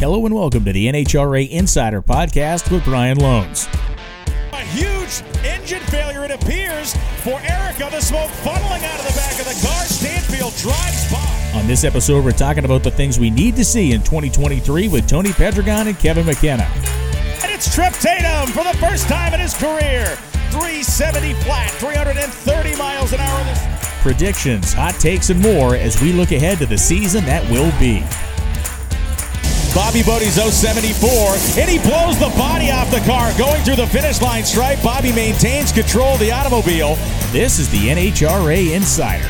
Hello and welcome to the NHRA Insider Podcast with Brian Lohnes. A huge engine failure, it appears, for Erica. The smoke funneling out of the back of the car. Stanfield drives by. On this episode, we're talking about the things we need to see in 2023 with Tony Pedregon and Kevin McKenna. And it's Trip Tatum for the first time in his career. 370 flat, 330 miles an hour. This Predictions, hot takes, and more as we look ahead to the season that will be. Bobby Bode's 074, and he blows the body off the car going through the finish line stripe. Bobby maintains control of the automobile. This is the NHRA Insider.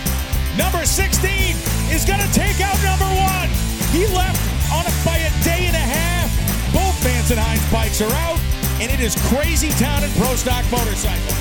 Number 16 is going to take out number one. He left on a, by a day and a half. Both Vance and Hines bikes are out, and it is crazy town in Pro Stock Motorcycle.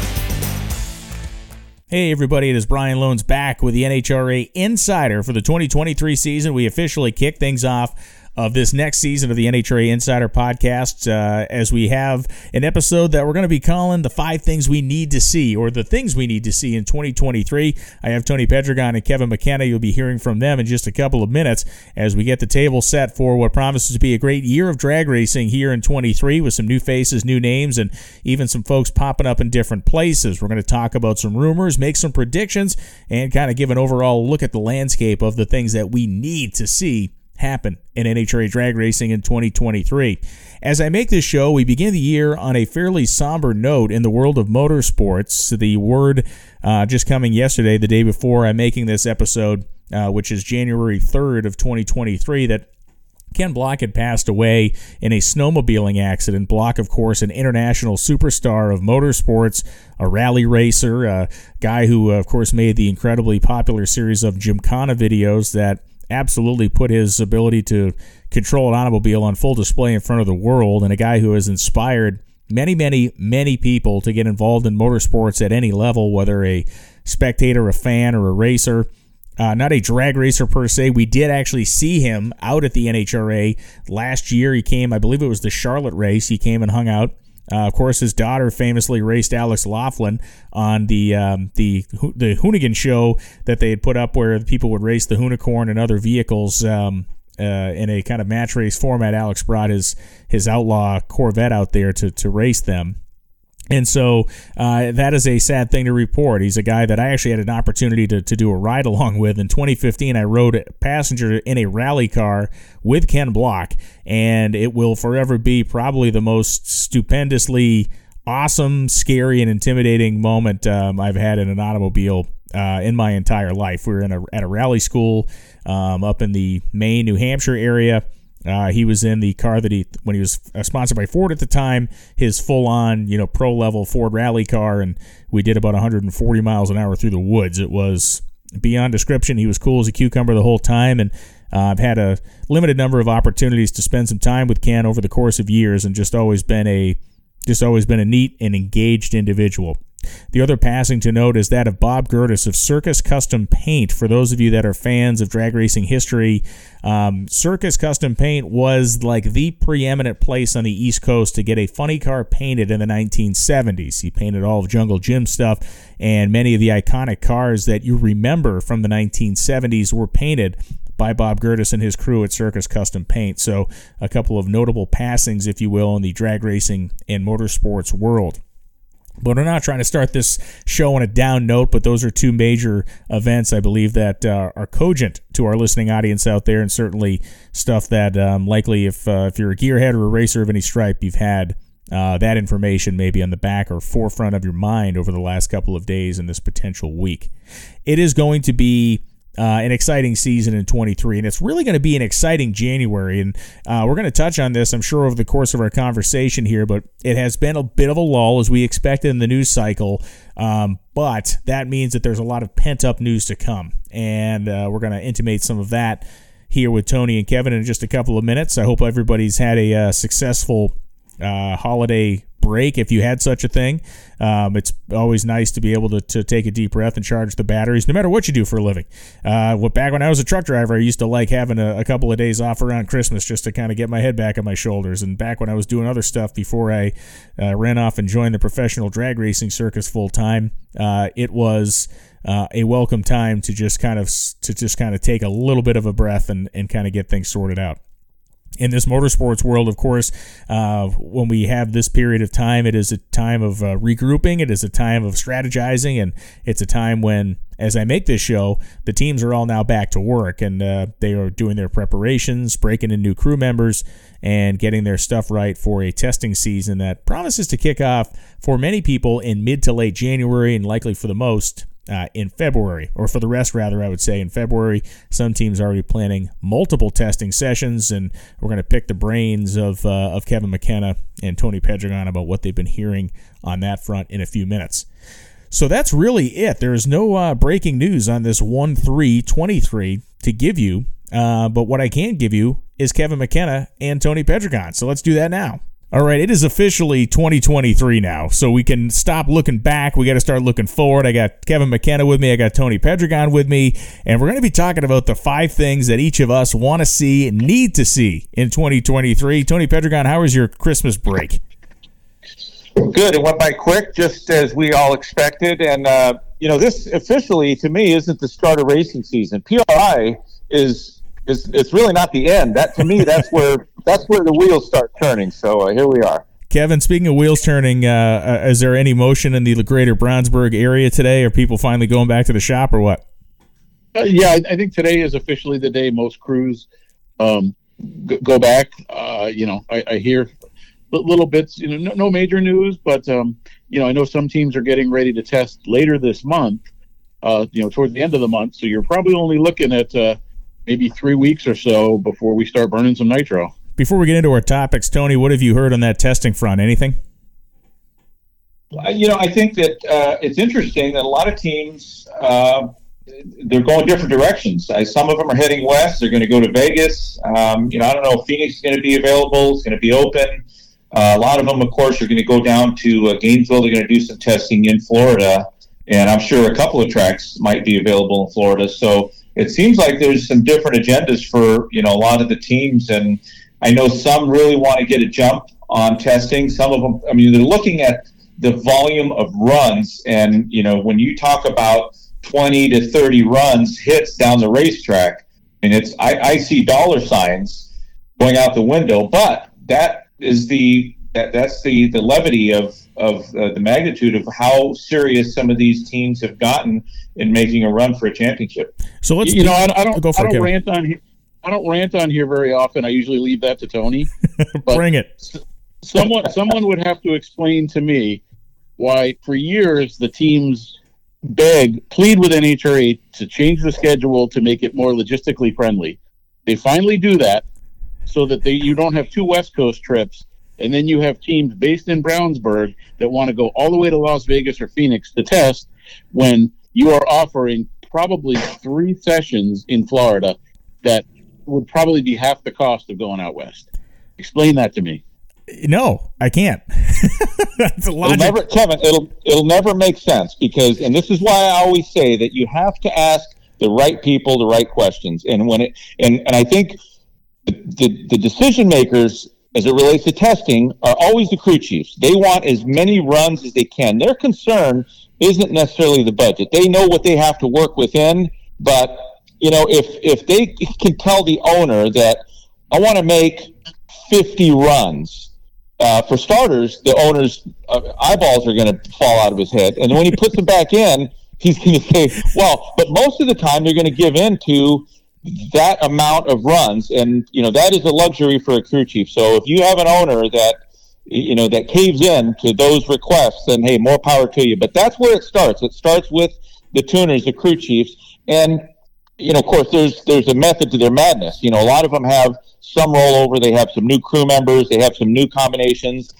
Hey everybody, it is Brian Lohnes back with the NHRA Insider for the 2023 season. We officially kick things off of this next season of the NHRA Insider podcast uh, as we have an episode that we're going to be calling the five things we need to see or the things we need to see in 2023. I have Tony Pedregon and Kevin McKenna. You'll be hearing from them in just a couple of minutes as we get the table set for what promises to be a great year of drag racing here in 23 with some new faces, new names, and even some folks popping up in different places. We're going to talk about some rumors, make some predictions, and kind of give an overall look at the landscape of the things that we need to see happen in NHRA drag racing in 2023. As I make this show, we begin the year on a fairly somber note in the world of motorsports. The word uh, just coming yesterday, the day before I'm making this episode, uh, which is January 3rd of 2023, that Ken Block had passed away in a snowmobiling accident. Block, of course, an international superstar of motorsports, a rally racer, a guy who, of course, made the incredibly popular series of Gymkhana videos that absolutely put his ability to control an automobile on full display in front of the world, and a guy who has inspired many, many, many people to get involved in motorsports at any level, whether a spectator, a fan, or a racer. Uh, not a drag racer per se. We did actually see him out at the NHRA last year. He came, I believe it was the Charlotte race. He came and hung out. Uh, of course, his daughter famously raced Alex Laughlin on the um, the the Hoonigan show that they had put up, where people would race the Hoonicorn and other vehicles um, uh, in a kind of match race format. Alex brought his his outlaw Corvette out there to to race them. And so uh, that is a sad thing to report. He's a guy that I actually had an opportunity to, to do a ride along with. In 2015, I rode passenger in a rally car with Ken Block, and it will forever be probably the most stupendously awesome, scary, and intimidating moment um, I've had in an automobile uh, in my entire life. We were in a, at a rally school um, up in the Maine, New Hampshire area uh, he was in the car that he, when he was uh, sponsored by Ford at the time, his full-on, you know, pro-level Ford rally car, and we did about 140 miles an hour through the woods. It was beyond description. He was cool as a cucumber the whole time, and uh, I've had a limited number of opportunities to spend some time with Ken over the course of years, and just always been a, just always been a neat and engaged individual. The other passing to note is that of Bob Gertis of Circus Custom Paint. For those of you that are fans of drag racing history, um, Circus Custom Paint was like the preeminent place on the East Coast to get a funny car painted in the 1970s. He painted all of Jungle Jim stuff, and many of the iconic cars that you remember from the 1970s were painted by Bob Gertis and his crew at Circus Custom Paint. So, a couple of notable passings, if you will, in the drag racing and motorsports world. But we're not trying to start this show on a down note, but those are two major events, I believe, that uh, are cogent to our listening audience out there, and certainly stuff that um, likely, if, uh, if you're a gearhead or a racer of any stripe, you've had uh, that information maybe on the back or forefront of your mind over the last couple of days in this potential week. It is going to be uh, an exciting season in 23, and it's really going to be an exciting January. And uh, we're going to touch on this, I'm sure, over the course of our conversation here. But it has been a bit of a lull as we expected in the news cycle. Um, but that means that there's a lot of pent up news to come, and uh, we're going to intimate some of that here with Tony and Kevin in just a couple of minutes. I hope everybody's had a uh, successful uh, holiday break if you had such a thing. Um, it's always nice to be able to, to take a deep breath and charge the batteries, no matter what you do for a living. Uh, back when I was a truck driver, I used to like having a, a couple of days off around Christmas just to kind of get my head back on my shoulders. And back when I was doing other stuff before I uh, ran off and joined the professional drag racing circus full time, uh, it was. Uh, a welcome time to just kind of to just kind of take a little bit of a breath and, and kind of get things sorted out. In this motorsports world, of course, uh, when we have this period of time, it is a time of uh, regrouping. It is a time of strategizing, and it's a time when, as I make this show, the teams are all now back to work and uh, they are doing their preparations, breaking in new crew members, and getting their stuff right for a testing season that promises to kick off for many people in mid to late January and likely for the most uh, in February, or for the rest, rather, I would say in February. Some teams are already planning multiple testing sessions, and we're going to pick the brains of uh, of Kevin McKenna and Tony Pedregon about what they've been hearing on that front in a few minutes. So that's really it. There is no uh, breaking news on this 1 3 23 to give you, uh, but what I can give you is Kevin McKenna and Tony Pedregon. So let's do that now. All right, it is officially 2023 now, so we can stop looking back. We got to start looking forward. I got Kevin McKenna with me, I got Tony Pedregon with me, and we're going to be talking about the five things that each of us want to see need to see in 2023. Tony Pedregon, how was your Christmas break? Good. It went by quick, just as we all expected. And, uh, you know, this officially, to me, isn't the start of racing season. PRI is it's, it's really not the end. That to me, that's where that's where the wheels start turning. So uh, here we are. Kevin, speaking of wheels turning, uh, uh, is there any motion in the greater Brownsburg area today? Are people finally going back to the shop or what? Uh, yeah, I, I, think today is officially the day most crews um, g- go back. Uh, you know, I, I, hear little bits, you know, no, no major news, but, um, you know, I know some teams are getting ready to test later this month, uh, you know, towards the end of the month. So you're probably only looking at maybe three weeks or so before we start burning some nitro. Before we get into our topics, Tony, what have you heard on that testing front? Anything? You know, I think that uh, it's interesting that a lot of teams uh, they're going different directions. Uh, some of them are heading west. They're going to go to Vegas. Um, you know, I don't know if Phoenix is going to be available. It's going to be open. Uh, a lot of them, of course, are going to go down to uh, Gainesville. They're going to do some testing in Florida, and I'm sure a couple of tracks might be available in Florida. So it seems like there's some different agendas for you know a lot of the teams, and I know some really want to get a jump on testing. Some of them, I mean, they're looking at the volume of runs, and you know when you talk about 20 to 30 runs hits down the racetrack, and it's I, I see dollar signs going out the window, but that is the that, that's the the levity of of uh, the magnitude of how serious some of these teams have gotten in making a run for a championship. So let's you know I, I don't I don't it, rant on here. I don't rant on here very often. I usually leave that to Tony. Bring it. someone someone would have to explain to me why for years the teams beg plead with NHRA to change the schedule to make it more logistically friendly. They finally do that so that they you don't have two West Coast trips and then you have teams based in Brownsburg that want to go all the way to Las Vegas or Phoenix to test when you are offering probably three sessions in Florida that would probably be half the cost of going out west. Explain that to me. No, I can't. That's a logic. It'll never, Kevin, it'll it'll never make sense because, and this is why I always say that you have to ask the right people the right questions. And when it, and and I think the, the, the decision makers as it relates to testing are always the crew chiefs. They want as many runs as they can. Their concern isn't necessarily the budget. They know what they have to work within, but you know, if if they can tell the owner that I want to make 50 runs, uh, for starters, the owner's uh, eyeballs are going to fall out of his head, and when he puts them back in, he's going to say, "Well," but most of the time they're going to give in to that amount of runs, and you know that is a luxury for a crew chief. So if you have an owner that you know that caves in to those requests, then hey, more power to you. But that's where it starts. It starts with the tuners, the crew chiefs, and you know, of course, there's there's a method to their madness. You know, a lot of them have some rollover. They have some new crew members. They have some new combinations.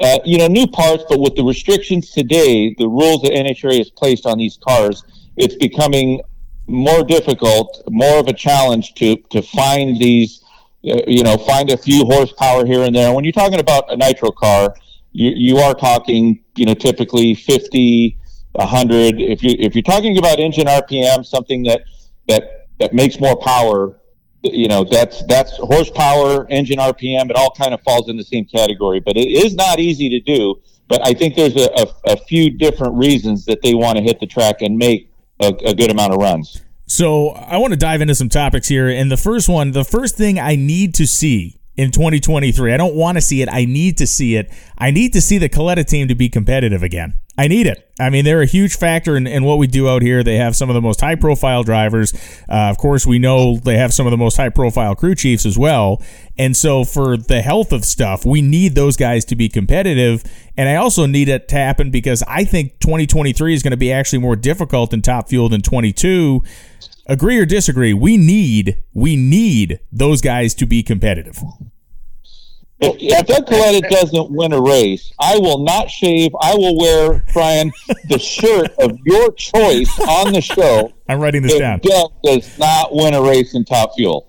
Uh, you know, new parts, but with the restrictions today, the rules that NHRA has placed on these cars, it's becoming more difficult, more of a challenge to to find these, uh, you know, find a few horsepower here and there. When you're talking about a nitro car, you you are talking, you know, typically 50, 100. If you if you're talking about engine RPM, something that that that makes more power, you know, that's that's horsepower, engine RPM. It all kind of falls in the same category, but it is not easy to do. But I think there's a, a, a few different reasons that they want to hit the track and make a, a good amount of runs. So I want to dive into some topics here. And the first one, the first thing I need to see in 2023. I don't want to see it. I need to see it. I need to see the Kalitta team to be competitive again. I need it. I mean, they're a huge factor in, in what we do out here. They have some of the most high profile drivers. Uh, of course, we know they have some of the most high profile crew chiefs as well. And so, for the health of stuff, we need those guys to be competitive. And I also need it to happen because I think 2023 is going to be actually more difficult in Top Fuel than 22 agree or disagree, we need we need those guys to be competitive. If, if Doug Kalitta doesn't win a race, I will not shave. I will wear, Brian, the shirt of your choice on the show. I'm writing this down. Doug does not win a race in Top Fuel.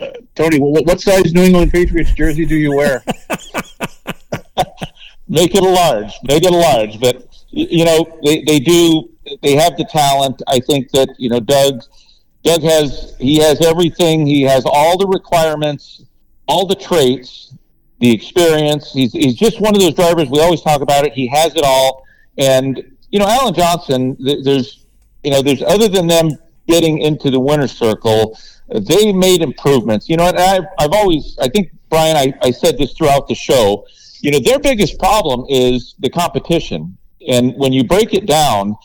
Uh, Tony, what, what size New England Patriots jersey do you wear? Make it a large. Make it a large. But you know they, they do they have the talent. I think that you know Doug. Doug has he has everything. He has all the requirements, all the traits, the experience. He's he's just one of those drivers. We always talk about it. He has it all. And you know, Alan Johnson. There's you know, there's other than them getting into the winner's circle, they made improvements. You know, and I've, I've always I think Brian, I, I said this throughout the show. You know, their biggest problem is the competition. And when you break it down,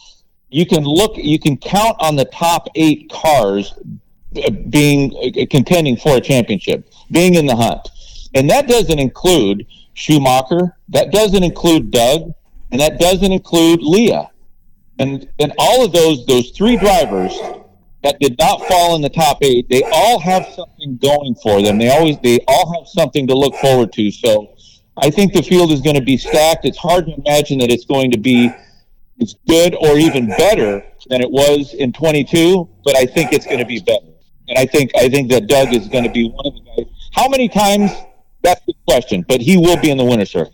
you can look, you can count on the top eight cars uh, being uh, contending for a championship, being in the hunt, and that doesn't include Schumacher, that doesn't include Doug, and that doesn't include Leah, and and all of those those three drivers that did not fall in the top eight, they all have something going for them. They always they all have something to look forward to. So I think the field is going to be stacked. It's hard to imagine that it's going to be it's good or even better than it was in 22, but I think it's going to be better. And I think I think that Doug is going to be one of the guys. How many times? That's the question. But he will be in the winner circle.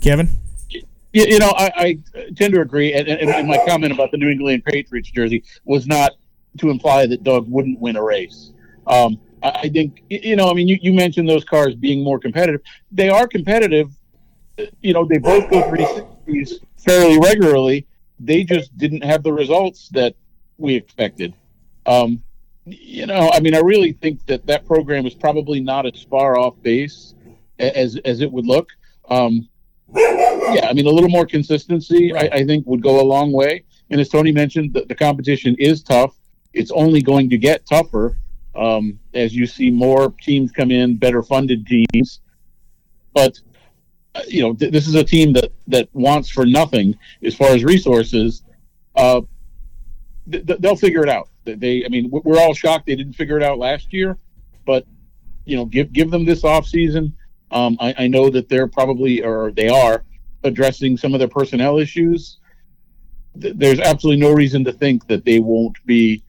Kevin. You, you know, I, I, tend to agree. And, and, and, my comment about the New England Patriots jersey was not to imply that Doug wouldn't win a race. Um, I, I think, you know, I mean, you, you mentioned those cars being more competitive. They are competitive. You know, they both go 360s fairly regularly they just didn't have the results that we expected. Um, you know, I mean, I really think that that program is probably not as far off base as as it would look. Um, yeah, I mean, a little more consistency, I, I, think, would go a long way. And as Tony mentioned, the, the competition is tough. It's only going to get tougher um, as you see more teams come in, better funded teams. But uh, you know, th- this is a team that that wants for nothing as far as resources. Uh, th- they'll figure it out. They, I mean, we're all shocked they didn't figure it out last year, but you know, give give them this off season. Um, I, I know that they're probably or they are addressing some of their personnel issues. Th- there's absolutely no reason to think that they won't be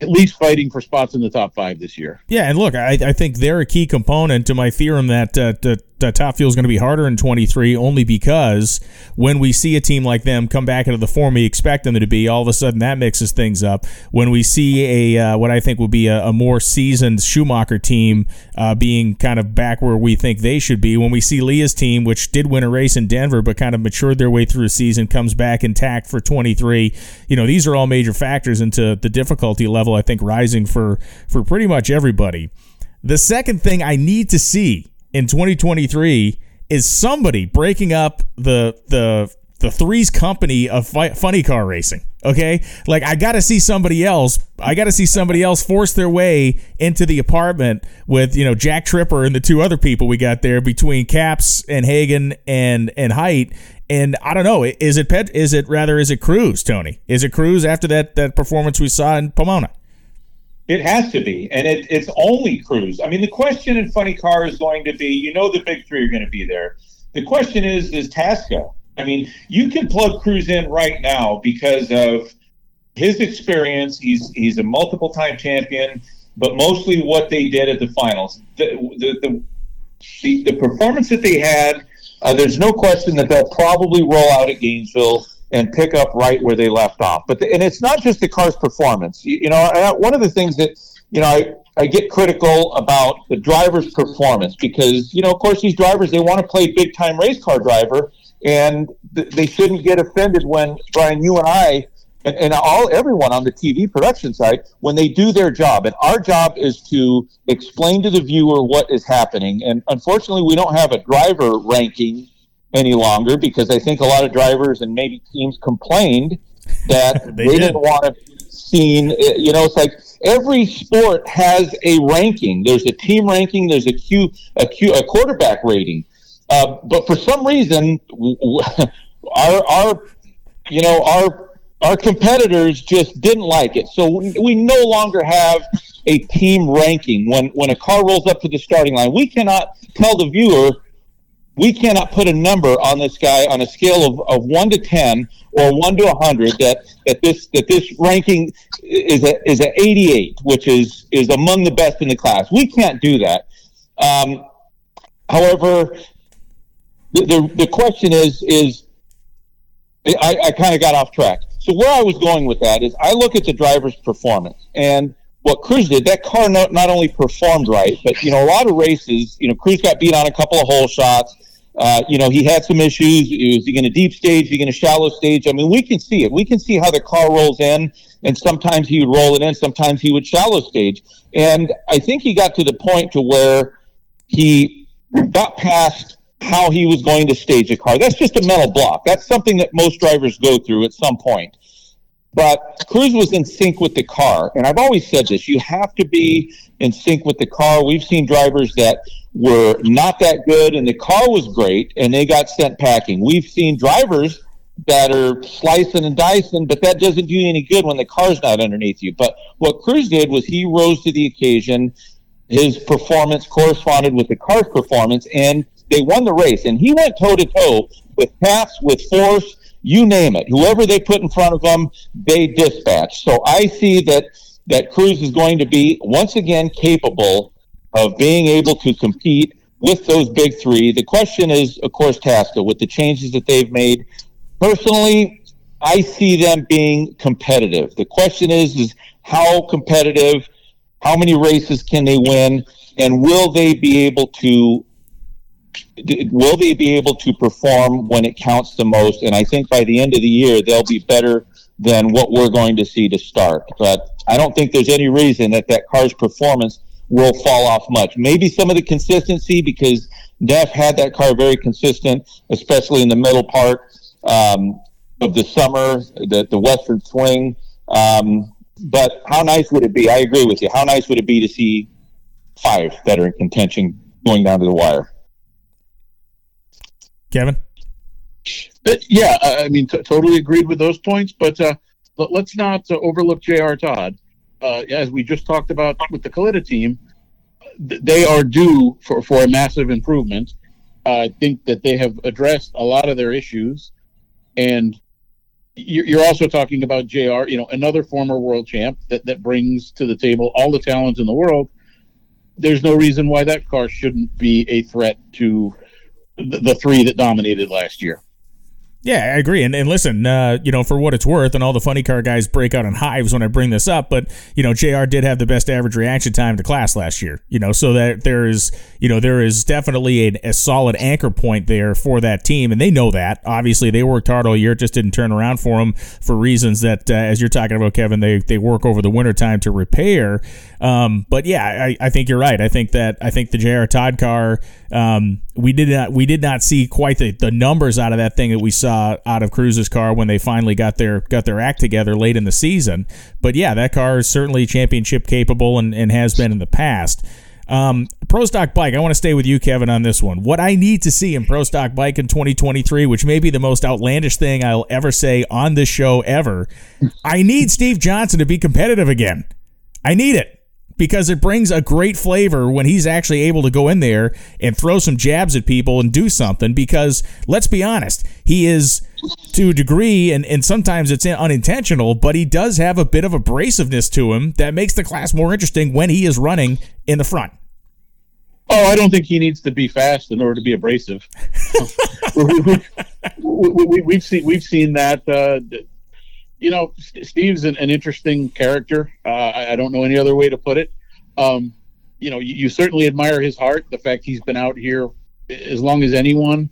at least fighting for spots in the top five this year. Yeah, and look, I, I think they're a key component to my theorem that uh, that, that top field is going to be harder in 23, only because when we see a team like them come back into the form we expect them to be, all of a sudden that mixes things up. When we see a uh, what I think will be a, a more seasoned Schumacher team uh, being kind of back where we think they should be, when we see Leah's team, which did win a race in Denver but kind of matured their way through a season, comes back intact for 23, you know, these are all major factors into the difficulty level level, I think, rising for for pretty much everybody. The second thing I need to see in 2023 is somebody breaking up the the the threes company of fi- funny car racing. Okay, like I got to see somebody else. I got to see somebody else force their way into the apartment with you know Jack Tripper and the two other people we got there between Capps and Hagan and and Hight. And I don't know, is it Pet? Is it rather? Is it Cruz, Tony? Is it Cruz after that that performance we saw in Pomona? It has to be, and it, it's only Cruz. I mean, the question in Funny Car is going to be, you know, the big three are going to be there. The question is, is Tasca? I mean, you can plug Cruz in right now because of his experience. He's he's a multiple time champion, but mostly what they did at the finals, the the the, the, the performance that they had. Uh, there's no question that they'll probably roll out at Gainesville and pick up right where they left off. But the, and it's not just the car's performance. You, you know, I, one of the things that you know I, I get critical about the driver's performance because you know, of course, these drivers they want to play big time race car driver, and th- they shouldn't get offended when Brian, you and I and, and all everyone on the TV production side when they do their job. And our job is to explain to the viewer what is happening. And unfortunately, we don't have a driver ranking any longer because I think a lot of drivers and maybe teams complained that they, they did. not want to be seen. You know, it's like every sport has a ranking. There's a team ranking. There's a Q a Q a quarterback rating. Uh, but for some reason, our our you know our our competitors just didn't like it. So we no longer have a team ranking when when a car rolls up to the starting line. We cannot tell the viewer we cannot put a number on this guy on a scale of, of one to ten or one to hundred that, that this that this ranking is a is a eighty eight, which is is among the best in the class. We can't do that. Um, however, the, the, the question is is I, I kind of got off track. So where I was going with that is I look at the driver's performance and what Cruz did. That car not, not only performed right, but you know a lot of races. You know Cruz got beat on a couple of hole shots. Uh, you know, he had some issues. Is he going to deep stage? Is he going to shallow stage? I mean, we can see it. We can see how the car rolls in, and sometimes he would roll it in, sometimes he would shallow stage. And I think he got to the point to where he got past how he was going to stage a car. That's just a mental block. That's something that most drivers go through at some point. But Cruz was in sync with the car. And I've always said this you have to be in sync with the car. We've seen drivers that were not that good and the car was great and they got sent packing. We've seen drivers that are slicing and dicing, but that doesn't do you any good when the car's not underneath you. But what Cruz did was he rose to the occasion. His performance corresponded with the car's performance, and they won the race. And he went toe to toe with paths, with force, you name it. Whoever they put in front of them, they dispatch. So I see that that Cruz is going to be once again capable of being able to compete with those big three. The question is, of course, Tasca with the changes that they've made. Personally, I see them being competitive. The question is, is how competitive? How many races can they win? And will they be able to will they be able to perform when it counts the most? And I think by the end of the year, they'll be better than what we're going to see to start. But I don't think there's any reason that that car's performance will fall off much. Maybe some of the consistency because Neff had that car very consistent, especially in the middle part um, of the summer, the, the Western swing. Um, but how nice would it be? I agree with you. How nice would it be to see five that are in contention going down to the wire? Kevin? But yeah, I mean, t- totally agreed with those points. But uh, let's not uh, overlook J.R. Todd. Uh, as we just talked about with the Kalitta team, they are due for, for a massive improvement. I think that they have addressed a lot of their issues. And you're also talking about JR, you know, another former world champ that, that brings to the table all the talent in the world. There's no reason why that car shouldn't be a threat to the three that dominated last year. Yeah, I agree. And, and listen, uh, you know, for what it's worth, and all the funny car guys break out in hives when I bring this up, but, you know, JR did have the best average reaction time to class last year, you know, so that there is, you know, there is definitely a, a solid anchor point there for that team. And they know that. Obviously, they worked hard all year. Just didn't turn around for them for reasons that, uh, as you're talking about, Kevin, they, they work over the wintertime to repair. Um, but yeah, I, I think you're right. I think that, I think the JR Todd car, um, we did not, we did not see quite the, the numbers out of that thing that we saw out of Cruz's car when they finally got their got their act together late in the season. But yeah, that car is certainly championship capable and, and has been in the past. Um, Pro Stock Bike, I want to stay with you, Kevin, on this one. What I need to see in Pro Stock Bike in 2023, which may be the most outlandish thing I'll ever say on this show ever, I need Steve Johnson to be competitive again. I need it because it brings a great flavor when he's actually able to go in there and throw some jabs at people and do something. Because let's be honest, he is to a degree, and, and sometimes it's unintentional, but he does have a bit of abrasiveness to him that makes the class more interesting when he is running in the front. Oh, I don't think he needs to be fast in order to be abrasive. we, have we, seen we've seen that. Uh, you know, Steve's an, an interesting character. Uh, I, I, don't know any other way to put it. Um, you know, you, you, certainly admire his heart, the fact he's been out here as long as anyone,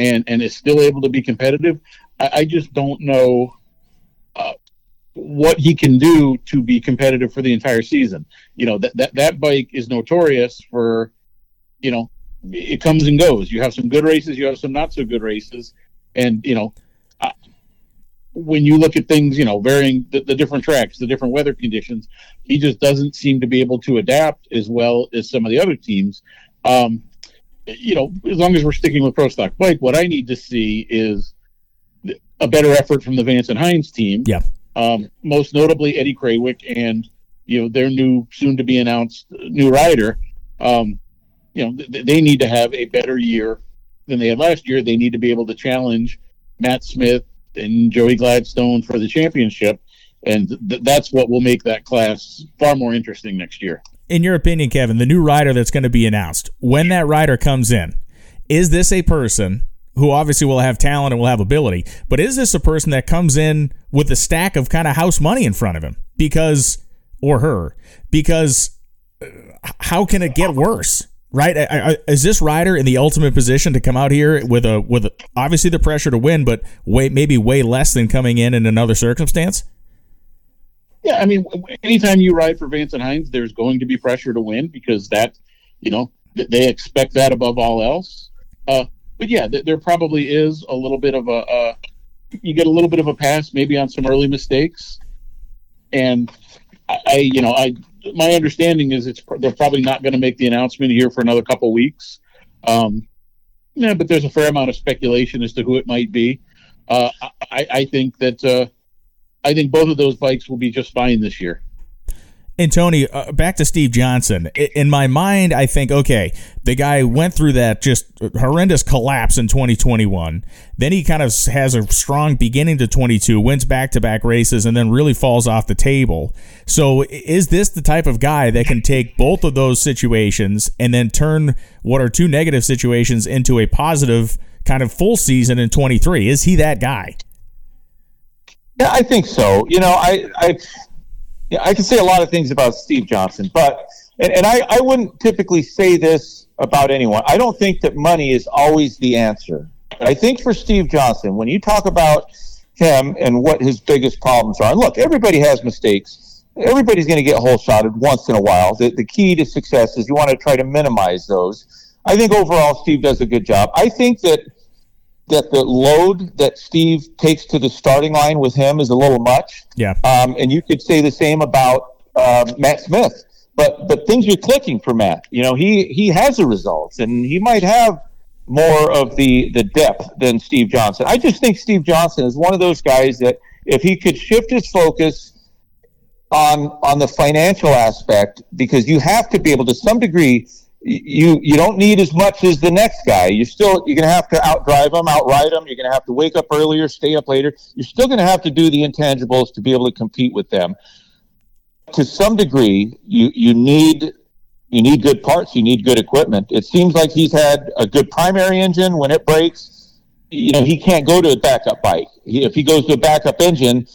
and and is still able to be competitive. I, I just don't know. Uh, what he can do to be competitive for the entire season. You know that that that bike is notorious for, you know, it comes and goes. You have some good races, you have some not so good races, and you know, when you look at things, you know, varying the, the, different tracks, the different weather conditions, he just doesn't seem to be able to adapt as well as some of the other teams. Um, you know, as long as we're sticking with pro stock bike, what I need to see is a better effort from the Vance and Hines team. Yeah. Um, most notably Eddie Krawiec and you know their new, soon to be announced new rider. Um, you know, th- they need to have a better year than they had last year. They need to be able to challenge Matt Smith and Joey Gladstone for the championship, and th- that's what will make that class far more interesting next year. In your opinion, Kevin, the new rider that's going to be announced, when that rider comes in, is this a person who obviously will have talent and will have ability, but is this a person that comes in with a stack of kind of house money in front of him because, or her, because uh, how can it get worse? Right? I, I, is this rider in the ultimate position to come out here with a with a, obviously the pressure to win, but way maybe way less than coming in in another circumstance? Yeah, I mean, anytime you ride for Vance and Hines, there's going to be pressure to win because that, you know, they expect that above all else. Uh, but yeah, there probably is a little bit of a, uh, you get a little bit of a pass maybe on some early mistakes, and I, you know, I my understanding is it's they're probably not going to make the announcement here for another couple weeks. Um, yeah, but there's a fair amount of speculation as to who it might be. Uh, I, I, think that uh, I think both of those bikes will be just fine this year. And Tony, uh, back to Steve Johnson. In my mind, I think, okay, the guy went through that just horrendous collapse in 2021. Then he kind of has a strong beginning to 22, wins back to back races, and then really falls off the table. So, is this the type of guy that can take both of those situations and then turn what are two negative situations into a positive kind of full season in 23? Is he that guy? Yeah, I think so. You know, I, I yeah, I can say a lot of things about Steve Johnson, but and, and I, I wouldn't typically say this about anyone. I don't think that money is always the answer. I think for Steve Johnson, when you talk about him and what his biggest problems are, and look, everybody has mistakes. Everybody's going to get hole shotted once in a while. The, the key to success is you want to try to minimize those. I think overall, Steve does a good job. I think that that the load that Steve takes to the starting line with him is a little much. Yeah. Um, and you could say the same about uh, Matt Smith. But but things are clicking for Matt. You know, he he has the results, and he might have more of the the depth than Steve Johnson. I just think Steve Johnson is one of those guys that if he could shift his focus on on the financial aspect, because you have to be able to some degree you you don't need as much as the next guy. You still you're gonna have to outdrive them, outride them. You're gonna have to wake up earlier, stay up later. You're still gonna have to do the intangibles to be able to compete with them. To some degree, you you need you need good parts. You need good equipment. It seems like he's had a good primary engine. When it breaks, you know he can't go to a backup bike. He, if he goes to a backup engine,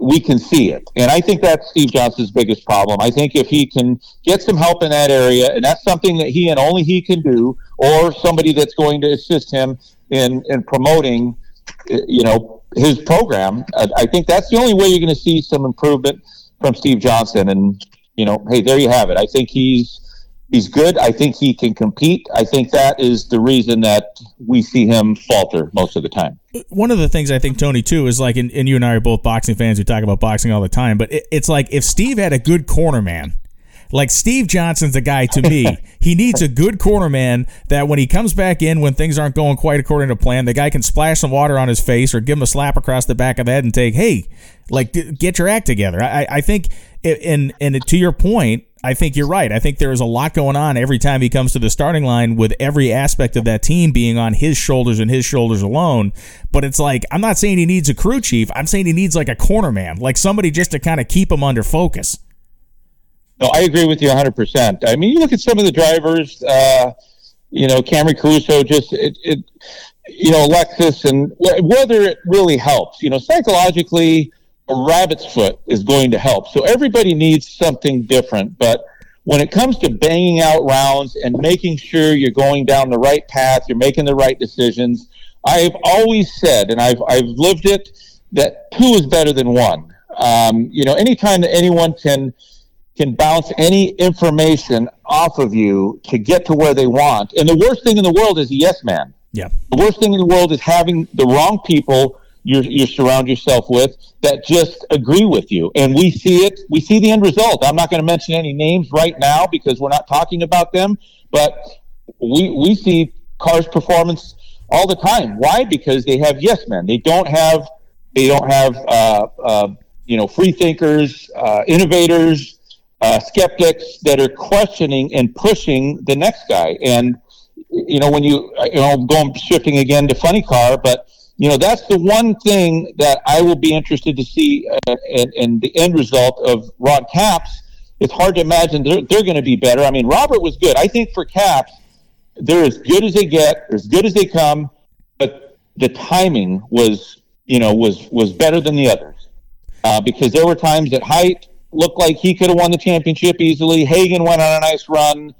we can see it. And I think that's Steve Johnson's biggest problem. I think if he can get some help in that area, and that's something that he and only he can do, or somebody that's going to assist him in, in promoting, eh, you know, his program, I think that's the only way you're going to see some improvement from Steve Johnson. And, you know, hey, there you have it. I think he's he's good. I think he can compete. I think that is the reason that we see him falter most of the time. One of the things I think Tony too is like, and, and you and I are both boxing fans. We talk about boxing all the time, but it, it's like if Steve had a good corner man. Like Steve Johnson's a guy to me. he needs a good corner man that when he comes back in, when things aren't going quite according to plan, the guy can splash some water on his face or give him a slap across the back of the head and take, "Hey, like get your act together." I, I think, and and to your point, I think you're right. I think there is a lot going on every time he comes to the starting line with every aspect of that team being on his shoulders and his shoulders alone. But it's like, I'm not saying he needs a crew chief. I'm saying he needs like a corner man, like somebody just to kind of keep him under focus. No, I agree with you 100%. I mean, you look at some of the drivers, uh, you know, Camrie Caruso, just, it, it, you know, Alexis, and whether it really helps, you know, psychologically, a rabbit's foot is going to help. So everybody needs something different. But when it comes to banging out rounds and making sure you're going down the right path, you're making the right decisions, I've always said, and I've, I've lived it, that two is better than one. Um, you know, anytime that anyone can can bounce any information off of you to get to where they want, and the worst thing in the world is a yes man. Yeah. The worst thing in the world is having the wrong people you you surround yourself with that just agree with you. And we see it. We see the end result. I'm not going to mention any names right now because we're not talking about them, but we we see cars performance all the time. Why? Because they have yes men. They don't have they don't have uh, uh, you know free thinkers, uh, innovators, uh, skeptics that are questioning and pushing the next guy. And you know when you you know going shifting again to funny car, but you know that's the one thing that I will be interested to see uh, in, in the end result of Rod Capps. It's hard to imagine they're, they're going to be better. I mean, Robert was good. I think for Capps, they're as good as they get, as good as they come, but the timing was, you know, was was better than the others uh, because there were times that Hight looked like he could have won the championship easily. Hagan went on a nice run.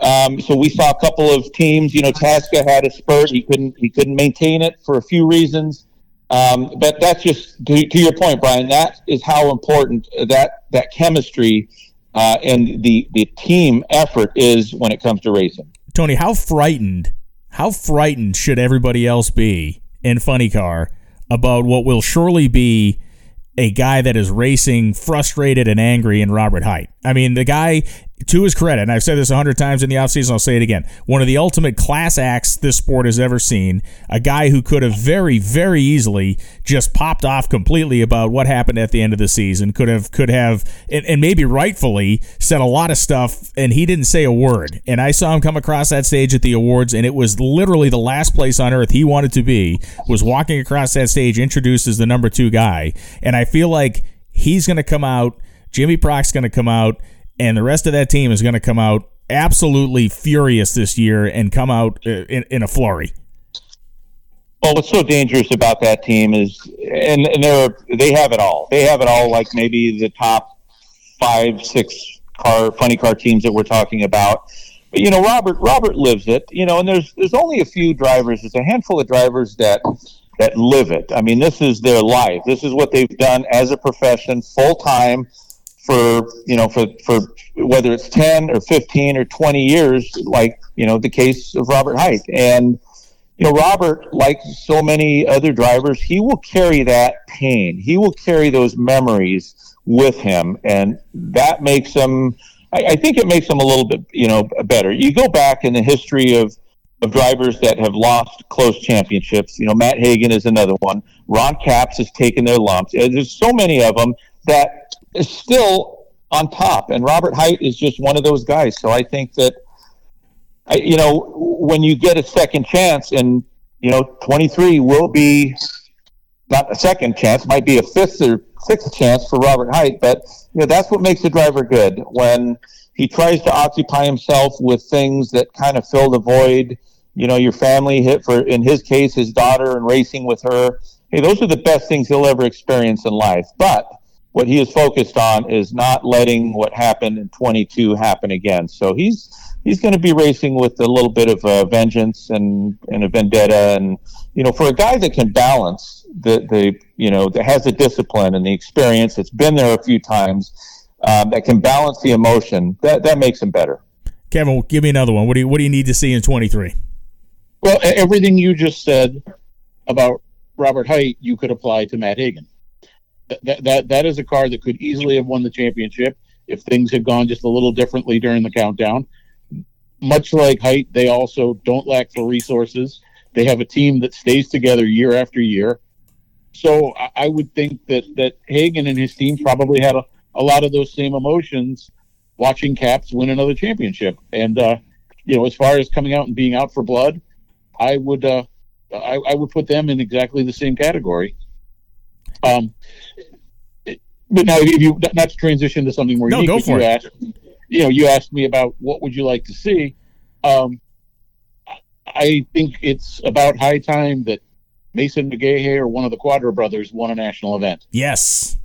Um, so we saw a couple of teams. You know, Tasca had a spurt. He couldn't he couldn't maintain it for a few reasons. Um, but that's just to, to, your point, Brian. That is how important that that chemistry uh, and the the team effort is when it comes to racing. Tony, how frightened how frightened should everybody else be in Funny Car about what will surely be a guy that is racing frustrated and angry in Robert Hight? I mean, the guy to his credit, and I've said this a hundred times in the offseason, I'll say it again. One of the ultimate class acts this sport has ever seen. A guy who could have very, very easily just popped off completely about what happened at the end of the season. Could have, could have, and, and maybe rightfully said a lot of stuff, and he didn't say a word. And I saw him come across that stage at the awards, and it was literally the last place on earth he wanted to be. Was walking across that stage, introduced as the number two guy, and I feel like he's going to come out. Jimmy Prock's going to come out and the rest of that team is going to come out absolutely furious this year and come out uh, in, in a flurry. Well, what's so dangerous about that team is, and, and they're they have it all. They have it all. Like maybe the top five, six car funny car teams that we're talking about. But you know, Robert Robert lives it. You know, and there's there's only a few drivers. There's a handful of drivers that that live it. I mean, this is their life. This is what they've done as a profession, full time for you know for for whether it's 10 or 15 or 20 years like you know the case of Robert Hight and you know Robert like so many other drivers he will carry that pain he will carry those memories with him and that makes him I, I think it makes him a little bit you know better you go back in the history of of drivers that have lost close championships. You know, Matt Hagan is another one. Ron Capps has taken their lumps. There's so many of them that is still on top, and Robert Hight is just one of those guys. So I think that, I, you know, when you get a second chance, and you know, 23 will be not a second chance, might be a fifth or sixth chance for Robert Hight, but you know that's what makes a driver good when he tries to occupy himself with things that kind of fill the void. You know, your family hit for in his case, his daughter and racing with her. Hey, those are the best things he'll ever experience in life. But what he is focused on is not letting what happened in 22 happen again. So he's he's going to be racing with a little bit of a vengeance and, and a vendetta. And you know, for a guy that can balance the the you know that has the discipline and the experience, that's been there a few times, um, that can balance the emotion, that that makes him better. Kevin, give me another one. What do you what do you need to see in 23? Well, everything you just said about Robert Hight, you could apply to Matt Hagan that that that is a car that could easily have won the championship if things had gone just a little differently during the countdown. Much like Hight, they also don't lack for resources. They have a team that stays together year after year. So I, I would think that that Hagan and his team probably had a, a lot of those same emotions watching Capps win another championship. And uh, you know, as far as coming out and being out for blood, I would uh, I, I would put them in exactly the same category. Um, but now, if you not to transition to something more no, unique, go for you it. asked, you know, you asked me about what would you like to see. Um, I think it's about high time that Mason McGaha or one of the Quadra brothers won a national event. Yes,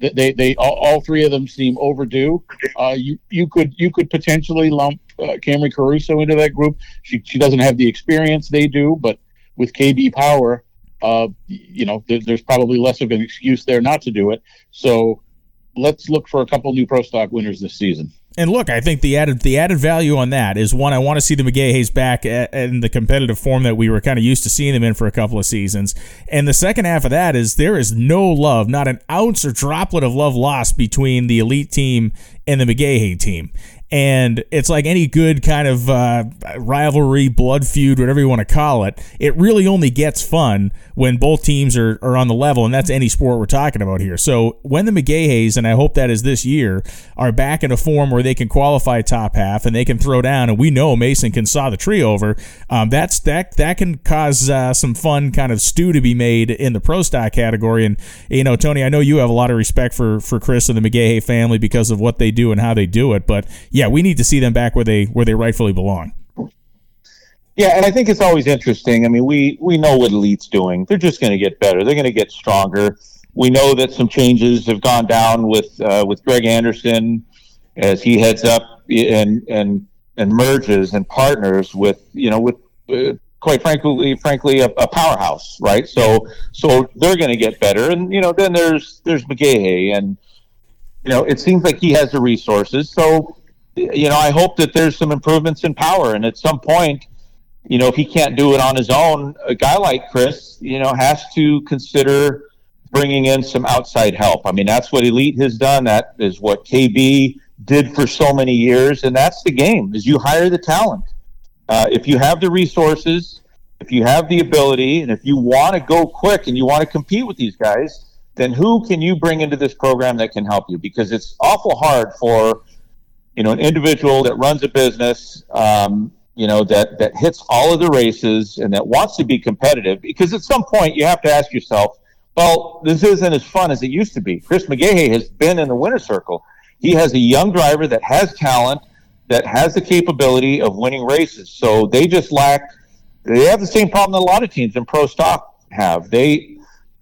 they they, they all, all, three of them seem overdue. Uh, you you could you could potentially lump uh, Camrie Caruso into that group. She she doesn't have the experience they do, but with KB Power, uh, you know, there, there's probably less of an excuse there not to do it. So let's look for a couple new pro stock winners this season. And look, I think the added the added value on that is one. I want to see the McGahas back in the competitive form that we were kind of used to seeing them in for a couple of seasons. And the second half of that is there is no love, not an ounce or droplet of love lost between the elite team and the McGaha team and it's like any good kind of uh, rivalry, blood feud, whatever you want to call it. It really only gets fun when both teams are, are on the level, and that's any sport we're talking about here. So when the McGahas, and I hope that is this year, are back in a form where they can qualify top half and they can throw down, and we know Mason can saw the tree over, um, that's that that can cause uh, some fun kind of stew to be made in the pro stock category. And you know, Tony, I know you have a lot of respect for for Chris and the McGaha family because of what they do and how they do it, but yeah, we need to see them back where they where they rightfully belong. Yeah, and I think it's always interesting. I mean, we we know what Elite's doing. They're just going to get better. They're going to get stronger. We know that some changes have gone down with uh, with Greg Anderson as he heads up and and and merges and partners with you know with uh, quite frankly frankly a, a, powerhouse, right? So so they're going to get better. And you know then there's there's McGaha and you know it seems like he has the resources. So you know, I hope that there's some improvements in power. And at some point, you know, if he can't do it on his own, a guy like Chris, you know, has to consider bringing in some outside help. I mean, that's what Elite has done. That is what KB did for so many years, and that's the game: is you hire the talent. Uh, if you have the resources, if you have the ability, and if you want to go quick and you want to compete with these guys, then who can you bring into this program that can help you? Because it's awful hard for you know, an individual that runs a business, um, you know, that that hits all of the races and that wants to be competitive. Because at some point, you have to ask yourself, well, this isn't as fun as it used to be. Chris McGaha has been in the winner's circle. He has a young driver that has talent, that has the capability of winning races. So they just lack. They have the same problem that a lot of teams in pro stock have. They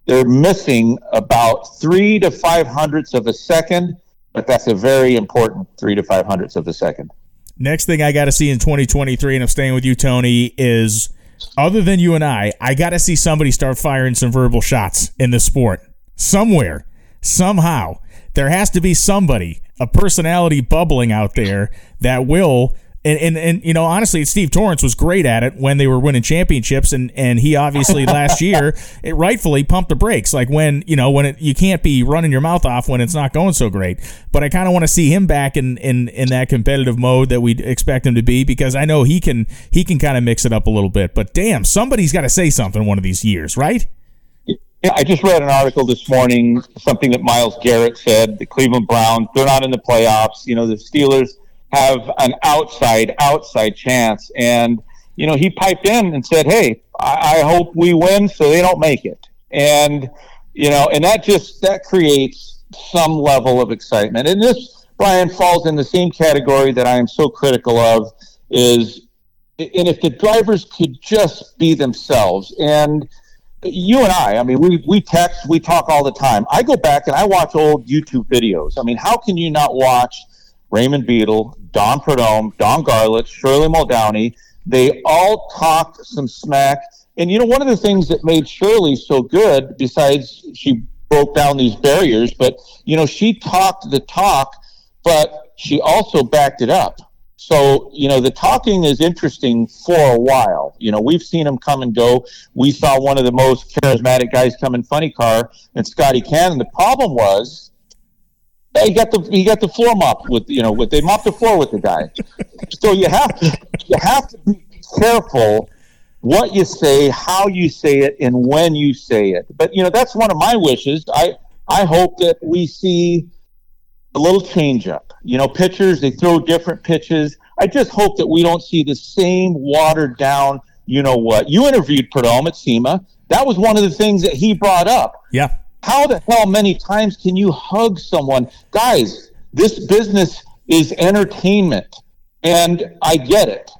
they're missing about three to five hundredths of a second but that's a very important three to five hundredths of a second. Next thing I got to see in 2023, and I'm staying with you, Tony, is other than you and I, I got to see somebody start firing some verbal shots in this sport somewhere, somehow. There has to be somebody, a personality bubbling out there that will and, and and you know honestly Steve Torrence was great at it when they were winning championships and and he obviously last year it rightfully pumped the brakes like when you know when it, you can't be running your mouth off when it's not going so great but I kind of want to see him back in in in that competitive mode that we'd expect him to be because I know he can he can kind of mix it up a little bit but damn somebody's got to say something one of these years right yeah, I just read an article this morning, something that Myles Garrett said. The Cleveland Browns, they're not in the playoffs. You know, the Steelers, have an outside outside chance. And you know, he piped in and said, "Hey, I, I hope we win, so they don't make it." And you know, and that just that creates some level of excitement. And this, Brian, falls in the same category that I am so critical of. Is and if the drivers could just be themselves and you and I, I mean, we, we text, we talk all the time. I go back and I watch old YouTube videos. I mean, how can you not watch Raymond Beadle, Don Prudhomme, Don Garlits, Shirley Muldowney. They all talked some smack. And you know, one of the things that made Shirley so good, besides she broke down these barriers, but you know, she talked the talk, but she also backed it up. So, you know, the talking is interesting for a while. You know, we've seen him come and go. We saw one of the most charismatic guys come in funny car and Scotty Cannon. The problem was he got the he got the floor mopped with you know with they mopped the floor with the guy. so you have to you have to be careful what you say, how you say it, and when you say it. But you know that's one of my wishes. I I hope that we see a little change up. You know, pitchers they throw different pitches. I just hope that we don't see the same watered down. You know what? You interviewed Prudhomme at SEMA. That was one of the things that he brought up. Yeah how the hell many times can you hug someone? Guys, this business is entertainment. And I get it.